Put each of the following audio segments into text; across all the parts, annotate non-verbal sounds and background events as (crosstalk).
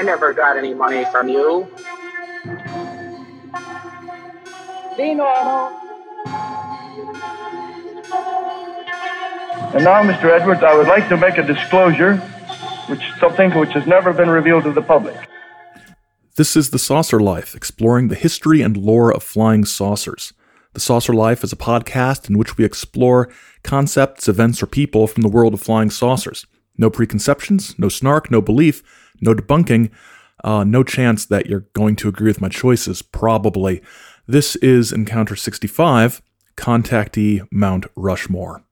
I never got any money from you. Be normal. And now, Mr. Edwards, I would like to make a disclosure, which something which has never been revealed to the public. This is The Saucer Life, exploring the history and lore of flying saucers. The Saucer Life is a podcast in which we explore concepts, events, or people from the world of flying saucers. No preconceptions, no snark, no belief, no debunking, uh, no chance that you're going to agree with my choices, probably. This is Encounter 65 Contactee Mount Rushmore.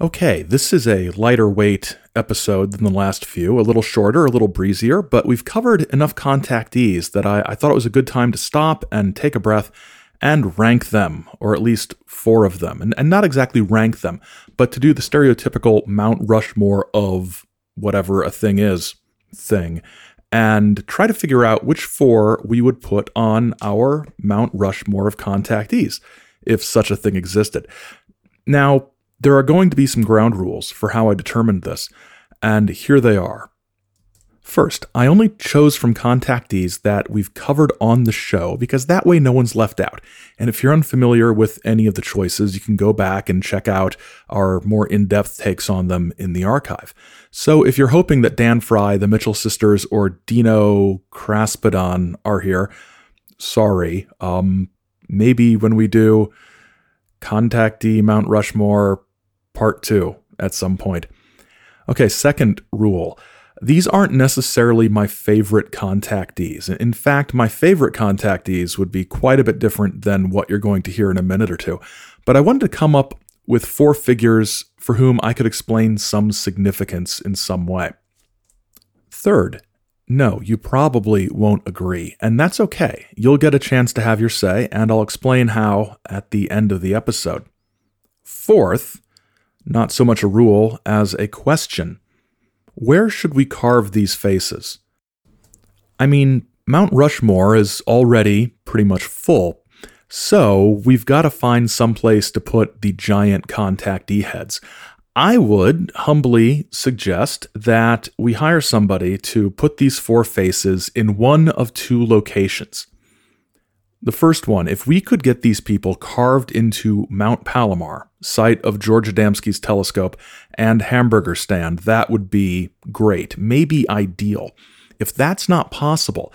Okay, this is a lighter weight episode than the last few, a little shorter, a little breezier, but we've covered enough contactees that I, I, thought it was a good time to stop and take a breath and rank them, or at least four of them. And, and not exactly rank them, but to do the stereotypical Mount Rushmore of whatever a thing is thing, and try to figure out which four we would put on our Mount Rushmore of contactees, if such a thing existed. Now, there are going to be some ground rules for how I determined this, and here they are. First, I only chose from contactees that we've covered on the show because that way no one's left out. And if you're unfamiliar with any of the choices, you can go back and check out our more in depth takes on them in the archive. So if you're hoping that Dan Fry, the Mitchell sisters, or Dino Kraspedon are here, sorry. Um, maybe when we do contactee Mount Rushmore part two at some point. Okay, second rule. These aren't necessarily my favorite contactees. In fact, my favorite contactees would be quite a bit different than what you're going to hear in a minute or two. But I wanted to come up with four figures for whom I could explain some significance in some way. Third, no, you probably won't agree, and that's okay. You'll get a chance to have your say, and I'll explain how at the end of the episode. Fourth, not so much a rule as a question. Where should we carve these faces? I mean, Mount Rushmore is already pretty much full, so we've got to find some place to put the giant contactee heads. I would humbly suggest that we hire somebody to put these four faces in one of two locations. The first one, if we could get these people carved into Mount Palomar, site of George Adamski's telescope and hamburger stand, that would be great, maybe ideal. If that's not possible,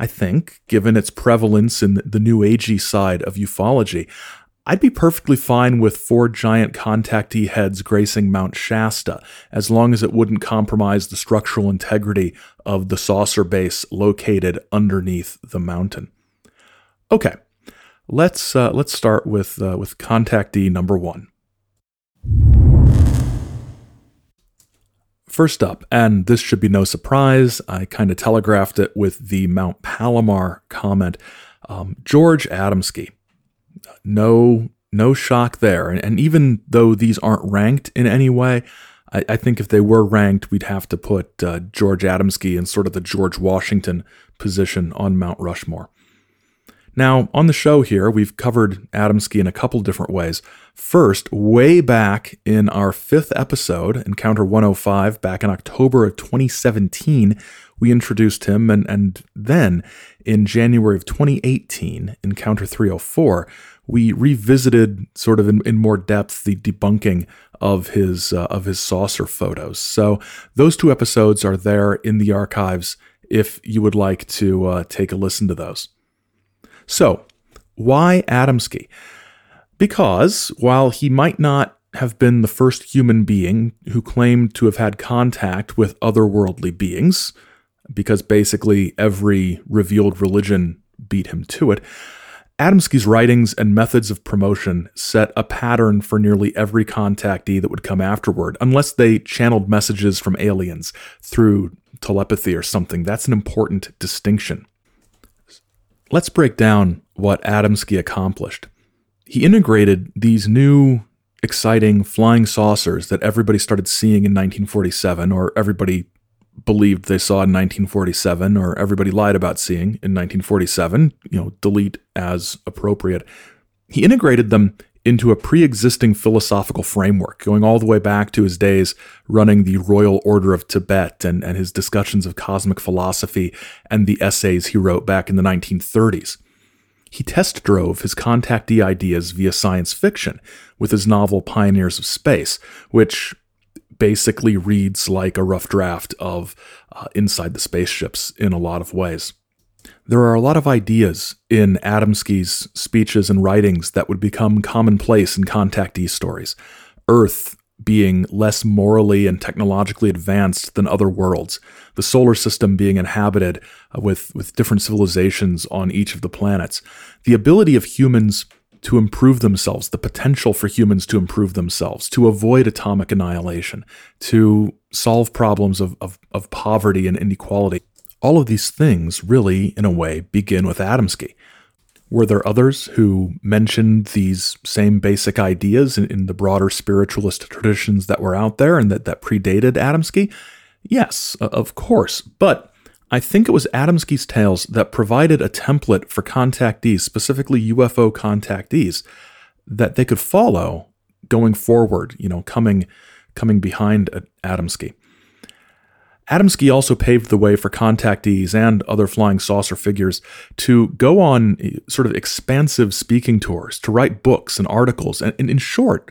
I think, given its prevalence in the new agey side of ufology, I'd be perfectly fine with four giant contactee heads gracing Mount Shasta, as long as it wouldn't compromise the structural integrity of the saucer base located underneath the mountain. Okay, let's uh, let's start with uh, with contactee number one. First up, and this should be no surprise, I kind of telegraphed it with the Mount Palomar comment. Um, George Adamski. No, no shock there. And, and, even though these aren't ranked in any way, I, I think if they were ranked, we'd have to put uh, George Adamski in sort of the George Washington position on Mount Rushmore. Now, on the show here, we've covered Adamski in a couple different ways. First, way back in our fifth episode, Encounter 105, back in October of 2017, we introduced him, and, and then in January of 2018, Encounter 304, we revisited sort of in, in more depth the debunking of his uh, of his saucer photos. So those two episodes are there in the archives if you would like to uh, take a listen to those. So, why Adamski? Because while he might not have been the first human being who claimed to have had contact with otherworldly beings, because basically every revealed religion beat him to it, Adamski's writings and methods of promotion set a pattern for nearly every contactee that would come afterward, unless they channeled messages from aliens through telepathy or something. That's an important distinction. Let's break down what Adamski accomplished. He integrated these new, exciting flying saucers that everybody started seeing in 1947, or everybody believed they saw in 1947, or everybody lied about seeing in 1947, you know, delete as appropriate. He integrated them into a pre existing philosophical framework, going all the way back to his days running the Royal Order of Tibet and, and his discussions of cosmic philosophy and the essays he wrote back in the 1930s. He test drove his contactee ideas via science fiction with his novel Pioneers of Space, which basically reads like a rough draft of uh, Inside the Spaceships in a lot of ways. There are a lot of ideas in Adamski's speeches and writings that would become commonplace in contactee stories. Earth being less morally and technologically advanced than other worlds, the solar system being inhabited uh, with, with different civilizations on each of the planets, the ability of humans to improve themselves, the potential for humans to improve themselves, to avoid atomic annihilation, to solve problems of, of, of poverty and inequality. All of these things really, in a way, begin with Adamski. Were there others who mentioned these same basic ideas in, in, the broader spiritualist traditions that were out there and that, that predated Adamski? Yes, of course. But I think it was Adamski's tales that provided a template for contactees, specifically UFO contactees, that they could follow going forward, you know, coming coming behind uh, Adamski. Adamski also paved the way for contactees and other flying saucer figures to go on eh, sort of expansive speaking tours, to write books and articles. And, in short,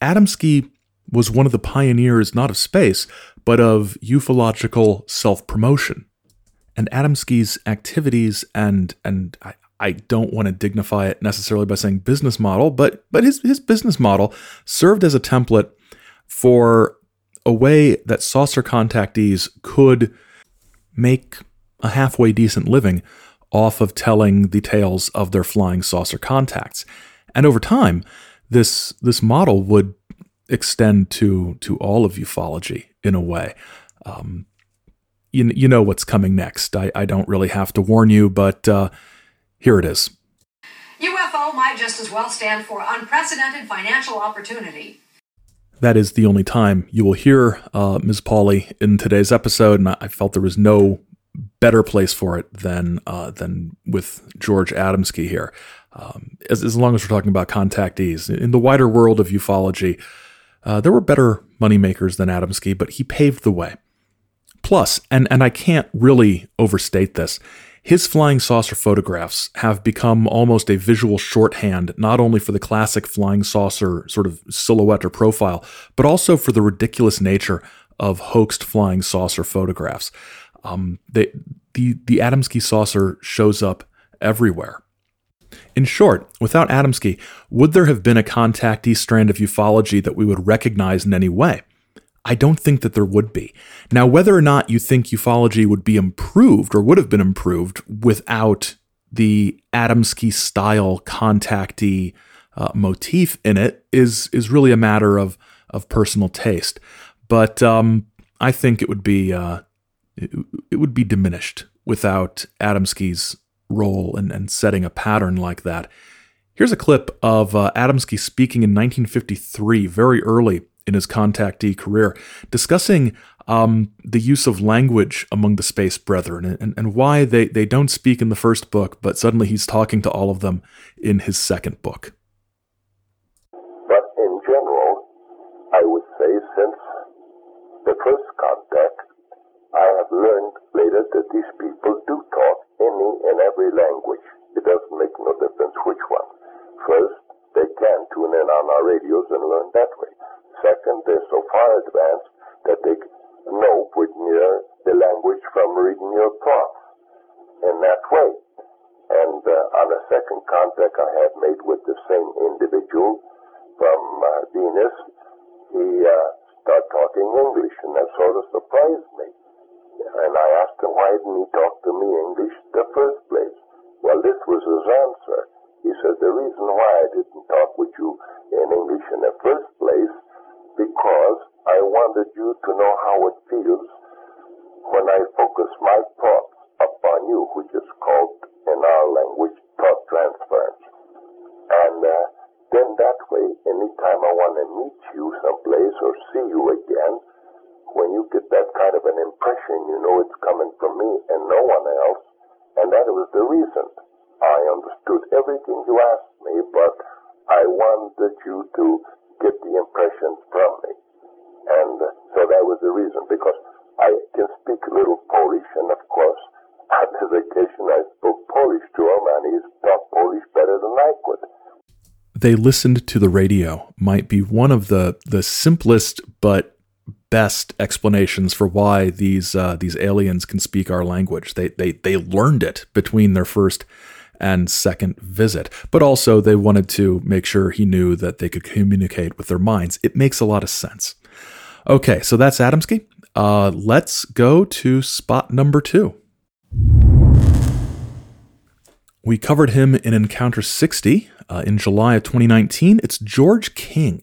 Adamski was one of the pioneers not of space, but of ufological self promotion and Adamski's activities and and I, I don't want to dignify it necessarily by saying business model, but but his his business model served as a template for a way that saucer contactees could make a halfway decent living off of telling the tales of their flying saucer contacts. And over time, this this model would extend to to all of ufology in a way. Um, you, you know what's coming next. I, I don't really have to warn you, but uh, here it is. UFO might just as well stand for unprecedented financial opportunity. That is the only time you will hear uh, Ms. Pauley in today's episode, and I felt there was no better place for it than uh, than with George Adamski here. Um, as, as long as we're talking about contactees in the wider world of ufology, uh, there were better moneymakers than Adamski, but he paved the way. Plus, and, and I can't really overstate this, his flying saucer photographs have become almost a visual shorthand, not only for the classic flying saucer sort of silhouette or profile, but also for the ridiculous nature of hoaxed flying saucer photographs. Um, they, the, the Adamski saucer shows up everywhere. In short, without Adamski, would there have been a contactee strand of ufology that we would recognize in any way? I don't think that there would be. Now, whether or not you think ufology would be improved or would have been improved without the Adamski style contactee uh, motif in it is is really a matter of of personal taste. But um, I think it would be uh, it, it, would be diminished without Adamski's role and, and setting a pattern like that. Here's a clip of uh, Adamski speaking in 1953, very early in his contactee career, discussing um, the use of language among the space brethren and, and why they, they don't speak in the first book, but suddenly he's talking to all of them in his second book. But in general, I would say since the first contact, I have learned later that these people do talk any and every language. It doesn't make no difference which one. First, they can tune in on our radios and learn that way. Second, they're so far advanced that they know pretty near the language from reading your thoughts in that way. And uh, on a second contact I had made with the same individual from uh, Venus, he uh, started talking English, and that sort of surprised me. And I asked him, why didn't he talk to me English in the first place? Well, this was his answer. He said, the reason why I didn't talk with you in English in the first wanted you to know how it feels when I focus my thoughts upon you, which is called in our language thought transference. And uh, then that way, anytime I want to meet you someplace or see you again, when you get that kind of an impression, you know it's coming from me and no one else. And that was the reason. I understood everything you asked me, but I wanted you to get the impressions from me. And uh, so that was the reason, because I can speak a little Polish, and of course, on this occasion I spoke Polish to him, and he talked Polish better than I could. They listened to the radio might be one of the the simplest but best explanations for why these uh, these aliens can speak our language. They they they learned it between their first and second visit, but also they wanted to make sure he knew that they could communicate with their minds. It makes a lot of sense. Okay, so that's Adamski. Uh, let's go to spot number two. We covered him in Encounter 60 uh, in July of 2019. It's George King.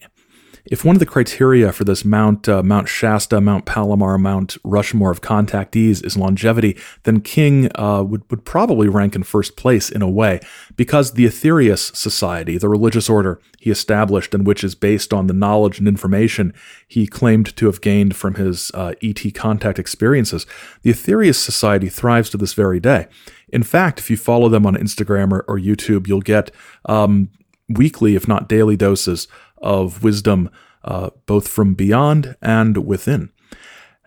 If one of the criteria for this Mount uh, Mount Shasta, Mount Palomar, Mount Rushmore of contactees is longevity, then King uh, would would probably rank in first place in a way, because the Aetherius Society, the religious order he established and which is based on the knowledge and information he claimed to have gained from his uh, ET contact experiences, the Aetherius Society thrives to this very day. In fact, if you follow them on Instagram or, or YouTube, you'll get um, weekly, if not daily, doses of wisdom, uh, both from beyond and within.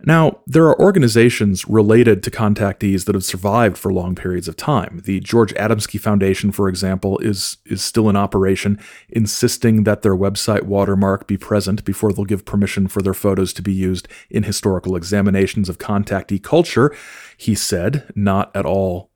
Now, there are organizations related to contactees that have survived for long periods of time. The George Adamski Foundation, for example, is, is still in operation, insisting that their website watermark be present before they'll give permission for their photos to be used in historical examinations of contactee culture. He said, not at all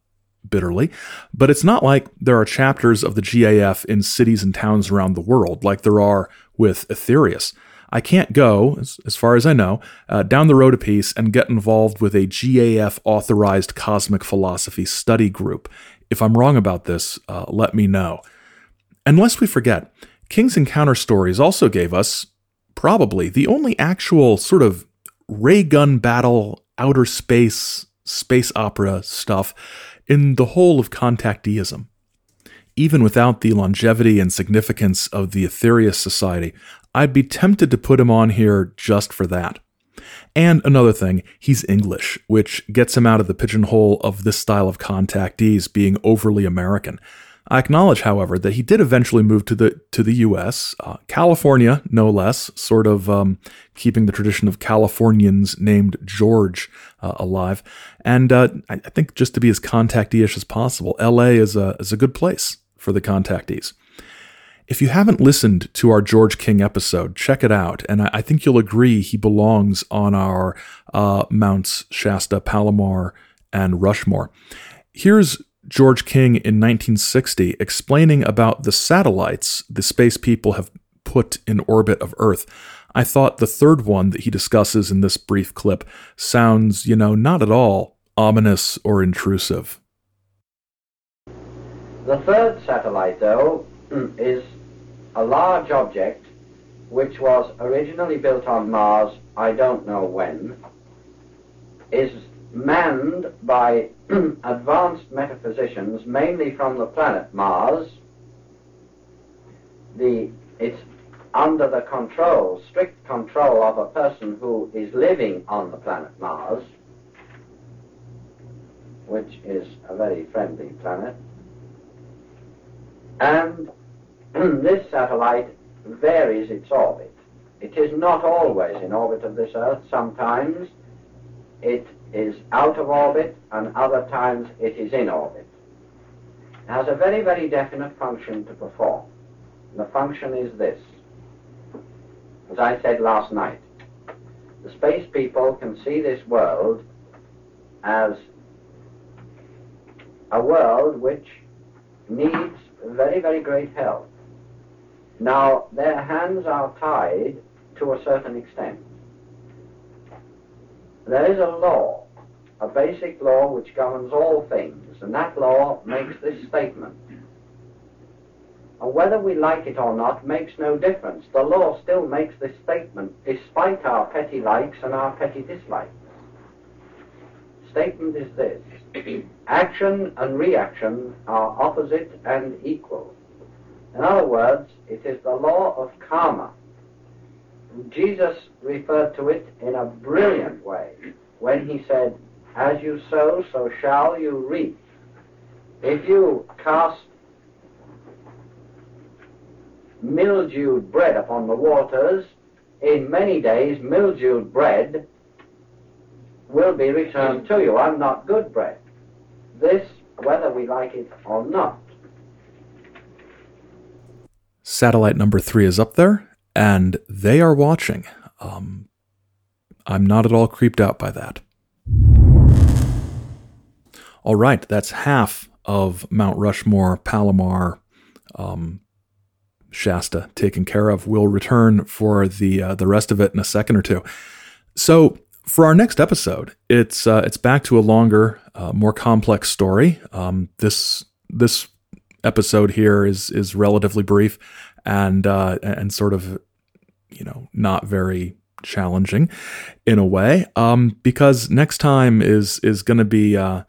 bitterly. But it's not like there are chapters of the GAF in cities and towns around the world like there are with Aetherius. I can't go, as, as far as I know, uh, down the road a piece and get involved with a GAF authorized cosmic philosophy study group. If I'm wrong about this, uh, let me know. And lest we forget, King's Encounter Stories also gave us, probably, the only actual sort of ray gun battle, outer space, space opera stuff in the whole of contacteeism. Even without the longevity and significance of the Aetherius Society, I'd be tempted to put him on here just for that. And another thing, he's English, which gets him out of the pigeonhole of this style of contactees being overly American. I acknowledge, however, that he did eventually move to the to the U.S., uh, California, no less, sort of um, keeping the tradition of Californians named George uh, alive. And uh, I think just to be as contactee-ish as possible, L.A. is a is a good place for the contactees. If you haven't listened to our George King episode, check it out, and I, I think you'll agree he belongs on our uh, Mounts Shasta, Palomar, and Rushmore. Here's George King in 1960 explaining about the satellites the space people have put in orbit of Earth. I thought the third one that he discusses in this brief clip sounds, you know, not at all ominous or intrusive. The third satellite, though, (clears throat) is a large object which was originally built on Mars, I don't know when, is manned by (clears throat) advanced metaphysicians, mainly from the planet Mars. The, it's under the control, strict control of a person who is living on the planet Mars, which is a very friendly planet. And (clears throat) this satellite varies its orbit. It is not always in orbit of this Earth. Sometimes it is out of orbit, and other times it is in orbit. It has a very, very definite function to perform. The function is this. As I said last night, the space people can see this world as a world which needs very, very great help. Now, their hands are tied to a certain extent. There is a law, a basic law which governs all things, and that law makes this statement. And whether we like it or not makes no difference. The law still makes this statement, despite our petty likes and our petty dislikes. Statement is this (clears throat) action and reaction are opposite and equal. In other words, it is the law of karma. Jesus referred to it in a brilliant way when he said, As you sow, so shall you reap. If you cast mildewed bread upon the waters, in many days mildewed bread will be returned to you. I'm not good bread. This, whether we like it or not. Satellite number three is up there, and they are watching. Um, I'm not at all creeped out by that. All right, that's half of Mount Rushmore, Palomar, um, Shasta taken care of. We'll return for the uh, the rest of it in a second or two. So for our next episode, it's uh, it's back to a longer, uh, more complex story. Um, this this episode here is is relatively brief and uh, and sort of you know not very challenging in a way um, because next time is is going to be uh,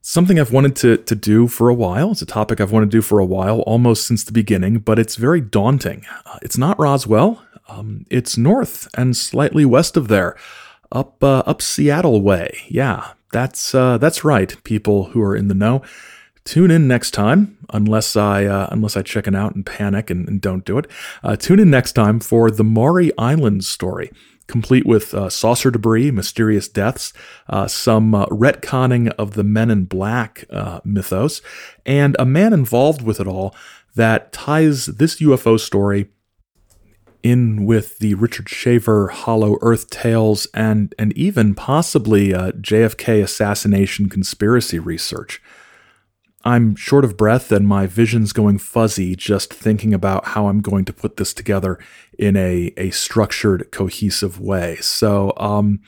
something I've wanted to to do for a while. It's a topic I've wanted to do for a while, almost since the beginning, but it's very daunting. Uh, it's not Roswell. Um, it's north and slightly west of there, up uh, up Seattle way. Yeah, that's uh, that's right. People who are in the know. Tune in next time, unless I uh, unless I chicken out and panic and, and don't do it. Uh, tune in next time for the Maury Islands story complete with uh, saucer debris, mysterious deaths, uh, some uh, retconning of the Men in Black uh, mythos, and a man involved with it all that ties this UFO story in with the Richard Shaver Hollow Earth tales and and even possibly JFK assassination conspiracy research. I'm short of breath and my vision's going fuzzy just thinking about how I'm going to put this together in a, a structured, cohesive way. So, um,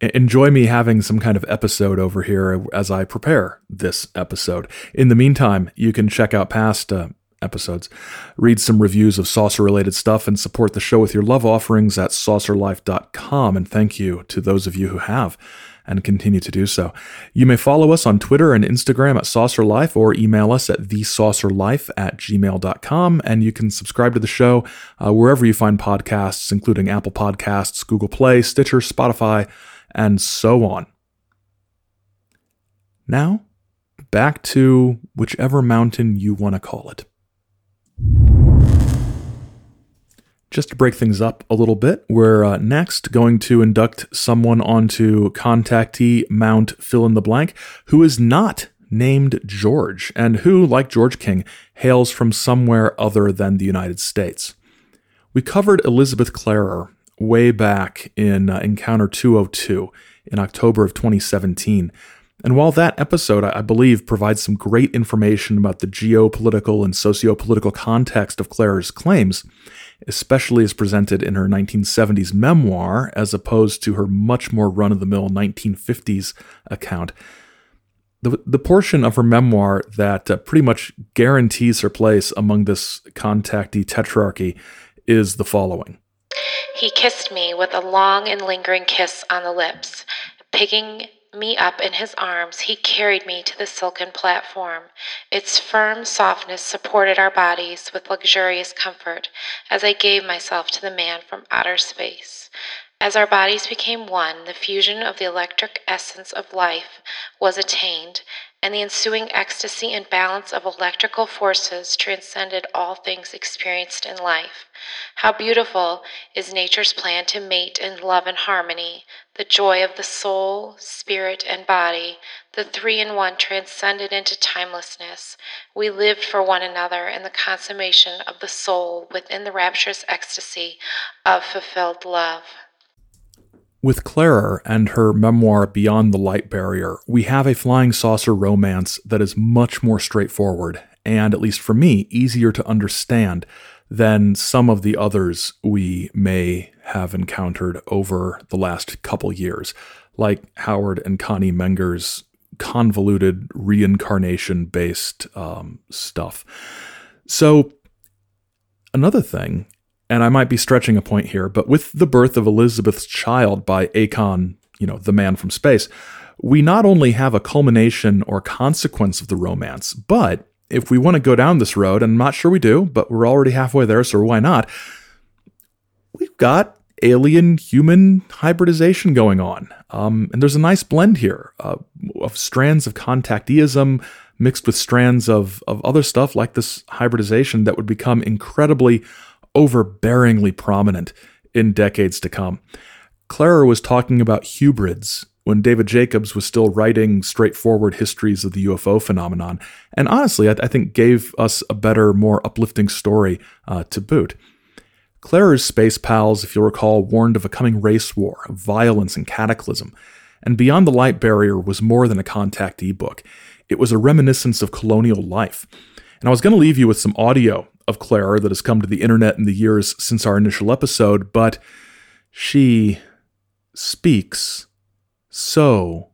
enjoy me having some kind of episode over here as I prepare this episode. In the meantime, you can check out past uh, episodes, read some reviews of saucer related stuff, and support the show with your love offerings at saucerlife.com. And thank you to those of you who have and continue to do so. You may follow us on Twitter and Instagram at Saucer Life or email us at thesaucerlife at gmail.com. And you can subscribe to the show uh, wherever you find podcasts, including Apple Podcasts, Google Play, Stitcher, Spotify, and so on. Now, back to whichever mountain you want to call it. Just to break things up a little bit, we're uh, next going to induct someone onto contactee Mount fill in the blank who is not named George and who, like George King, hails from somewhere other than the United States. We covered Elizabeth Klarer way back in uh, Encounter 202 in October of 2017. And while that episode, I believe, provides some great information about the geopolitical and sociopolitical context of Klarer's claims, especially as presented in her 1970s memoir, as opposed to her much more run of the mill 1950s account. The, the portion of her memoir that uh, pretty much guarantees her place among this contactee tetrarchy is the following He kissed me with a long and lingering kiss on the lips, picking me up in his arms, he carried me to the silken platform. Its firm softness supported our bodies with luxurious comfort as I gave myself to the man from outer space. As our bodies became one, the fusion of the electric essence of life was attained, and the ensuing ecstasy and balance of electrical forces transcended all things experienced in life. How beautiful is nature's plan to mate in love and harmony, the joy of the soul, spirit, and body, the three in one transcended into timelessness. We lived for one another in the consummation of the soul within the rapturous ecstasy of fulfilled love. With Klarer and her memoir Beyond the Light Barrier, we have a flying saucer romance that is much more straightforward and, at least for me, easier to understand than some of the others we may have encountered over the last couple years, like Howard and Connie Menger's convoluted reincarnation based um, stuff. So, another thing and I might be stretching a point here, but with the birth of Elizabeth's child by Akon, you know, the man from space, we not only have a culmination or consequence of the romance, but if we want to go down this road, and I'm not sure we do, but we're already halfway there, so why not? We've got alien human hybridization going on. Um, and there's a nice blend here uh, of strands of contacteeism, mixed with strands of, of other stuff like this hybridization that would become incredibly overbearingly prominent in decades to come. Klarer was talking about hybrids when David Jacobs was still writing straightforward histories of the UFO phenomenon, and honestly, I, I think gave us a better, more uplifting story uh, to boot. Klarer's space pals, if you'll recall, warned of a coming race war, of violence and cataclysm. And Beyond the Light Barrier was more than a contactee book. It was a reminiscence of colonial life. And I was going to leave you with some audio of Klarer that has come to the internet in the years since our initial episode, but she speaks so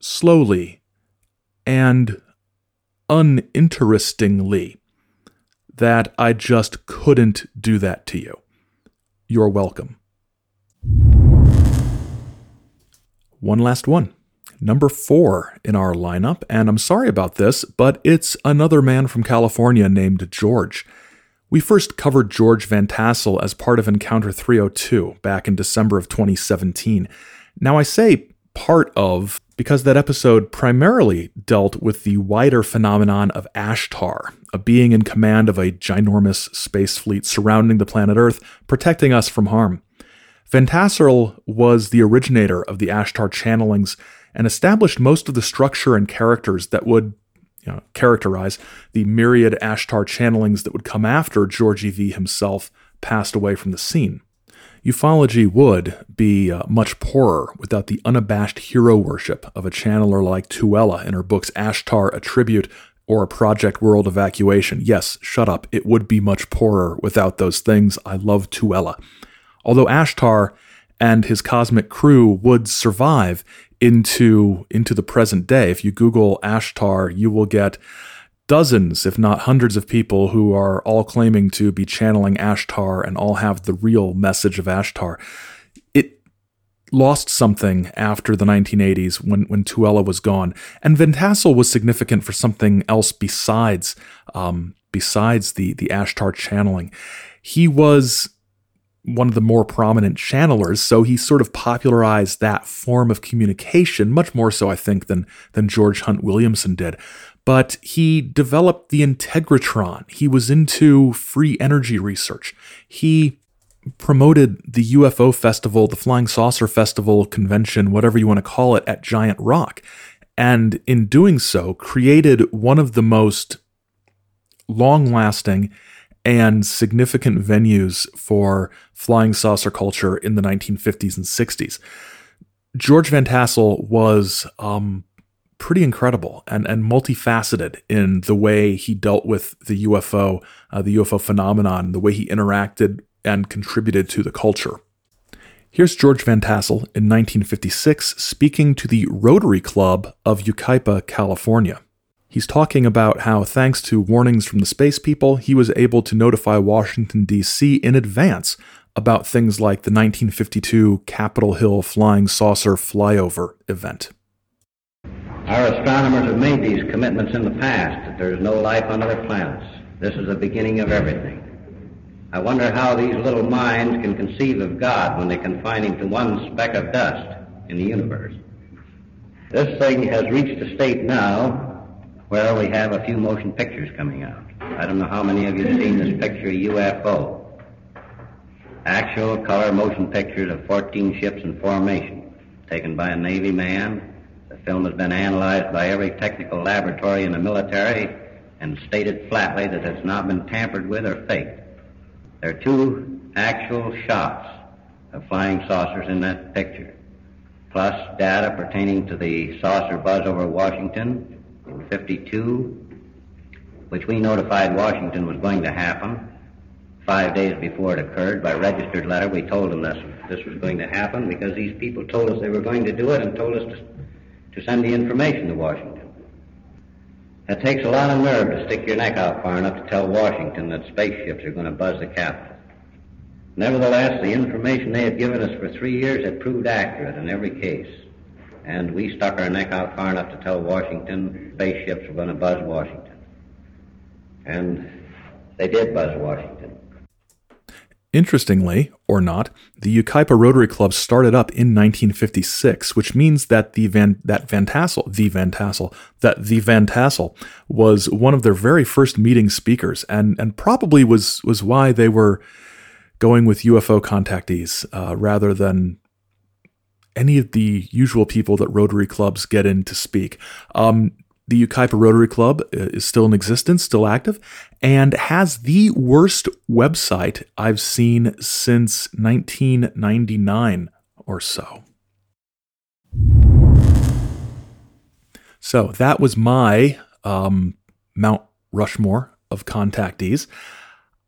slowly and uninterestingly that I just couldn't do that to you. You're welcome. One last one. Number four in our lineup, and I'm sorry about this, but it's another man from California named George. We first covered George Van Tassel as part of Encounter 302 back in December of 2017. Now, I say part of because that episode primarily dealt with the wider phenomenon of Ashtar, a being in command of a ginormous space fleet surrounding the planet Earth, protecting us from harm. Van was the originator of the Ashtar channelings and established most of the structure and characters that would you know, characterize the myriad Ashtar channelings that would come after Georgie V himself passed away from the scene. Ufology would be uh, much poorer without the unabashed hero worship of a channeler like Tuella in her books Ashtar, A Tribute, or A Project World Evacuation. Yes, shut up. It would be much poorer without those things. I love Tuella. Although Ashtar and his cosmic crew would survive into, into the present day. If you Google Ashtar, you will get dozens, if not hundreds, of people who are all claiming to be channeling Ashtar and all have the real message of Ashtar. Lost something after the 1980s when, when Tuella was gone. And Van Tassel was significant for something else besides, um, besides the, the Ashtar channeling. He was one of the more prominent channelers, so he sort of popularized that form of communication, much more so, I think, than, than George Hunt Williamson did but he developed the Integratron. He was into free energy research. He promoted the UFO festival, the Flying Saucer Festival convention, whatever you want to call it, at Giant Rock. And in doing so, created one of the most long lasting and significant venues for flying saucer culture in the 1950s and 60s. George Van Tassel was um, pretty incredible and, and multifaceted in the way he dealt with the UFO, uh, the UFO phenomenon, the way he interacted and contributed to the culture. Here's George Van Tassel in 1956 speaking to the Rotary Club of Yucaipa, California. He's talking about how, thanks to warnings from the space people, he was able to notify Washington, D.C. in advance about things like the 1952 Capitol Hill Flying Saucer Flyover event. Our astronomers have made these commitments in the past that there is no life on other planets. This is the beginning of everything. I wonder how these little minds can conceive of God when they confine him to one speck of dust in the universe. This thing has reached a state now where we have a few motion pictures coming out. I don't know how many of you have seen this picture UFO. Actual color motion pictures of 14 ships in formation, taken by a Navy man The film has been analyzed by every technical laboratory in the military and stated flatly that it's not been tampered with or faked. There are two actual shots of flying saucers in that picture, plus data pertaining to the saucer buzz over Washington in 52, which we notified Washington was going to happen five days before it occurred by registered letter. We told them this, this was going to happen because these people told us they were going to do it and told us to to send the information to Washington. It takes a lot of nerve to stick your neck out far enough to tell Washington that spaceships are going to buzz the capital. Nevertheless, the information they had given us for three years had proved accurate in every case. And we stuck our neck out far enough to tell Washington spaceships were going to buzz Washington. And they did buzz Washington. Interestingly, or not, the Yucaipa Rotary Club started up in 1956, which means that the Van that Van Tassel, the Van Tassel, that the Van Tassel was one of their very first meeting speakers, and and probably was was why they were going with UFO contactees uh, rather than any of the usual people that Rotary clubs get in to speak. Um, the Yucaipa Rotary Club uh, is still in existence, still active, and has the worst website I've seen since 1999 or so. So that was my um, Mount Rushmore of contactees.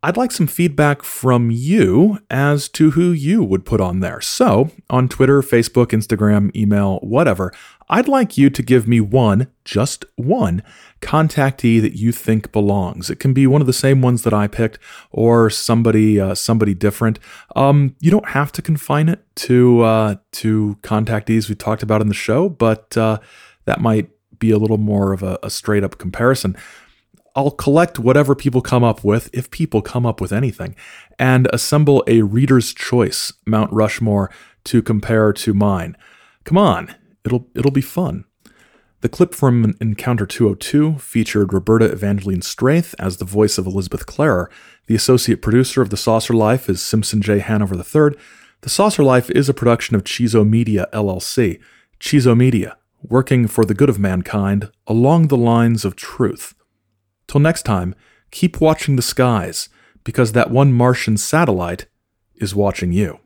I'd like some feedback from you as to who you would put on there. So, on Twitter, Facebook, Instagram, email, whatever, I'd like you to give me one, just one, contactee that you think belongs. It can be one of the same ones that I picked, or somebody, uh, somebody different. Um, you don't have to confine it to uh, to contactees we talked about in the show, but uh, that might be a little more of a, a straight up comparison. I'll collect whatever people come up with, if people come up with anything, and assemble a reader's choice Mount Rushmore to compare to mine. Come on, it'll it'll be fun. The clip from Encounter 202 featured Roberta Evangeline Straith as the voice of Elizabeth Klarer. The associate producer of The Saucer Life is Simpson J. Hanover III. The Saucer Life is a production of Chizo Media LLC. Chizo Media, working for the good of mankind along the lines of truth. Till next time, keep watching the skies, because that one Martian satellite is watching you.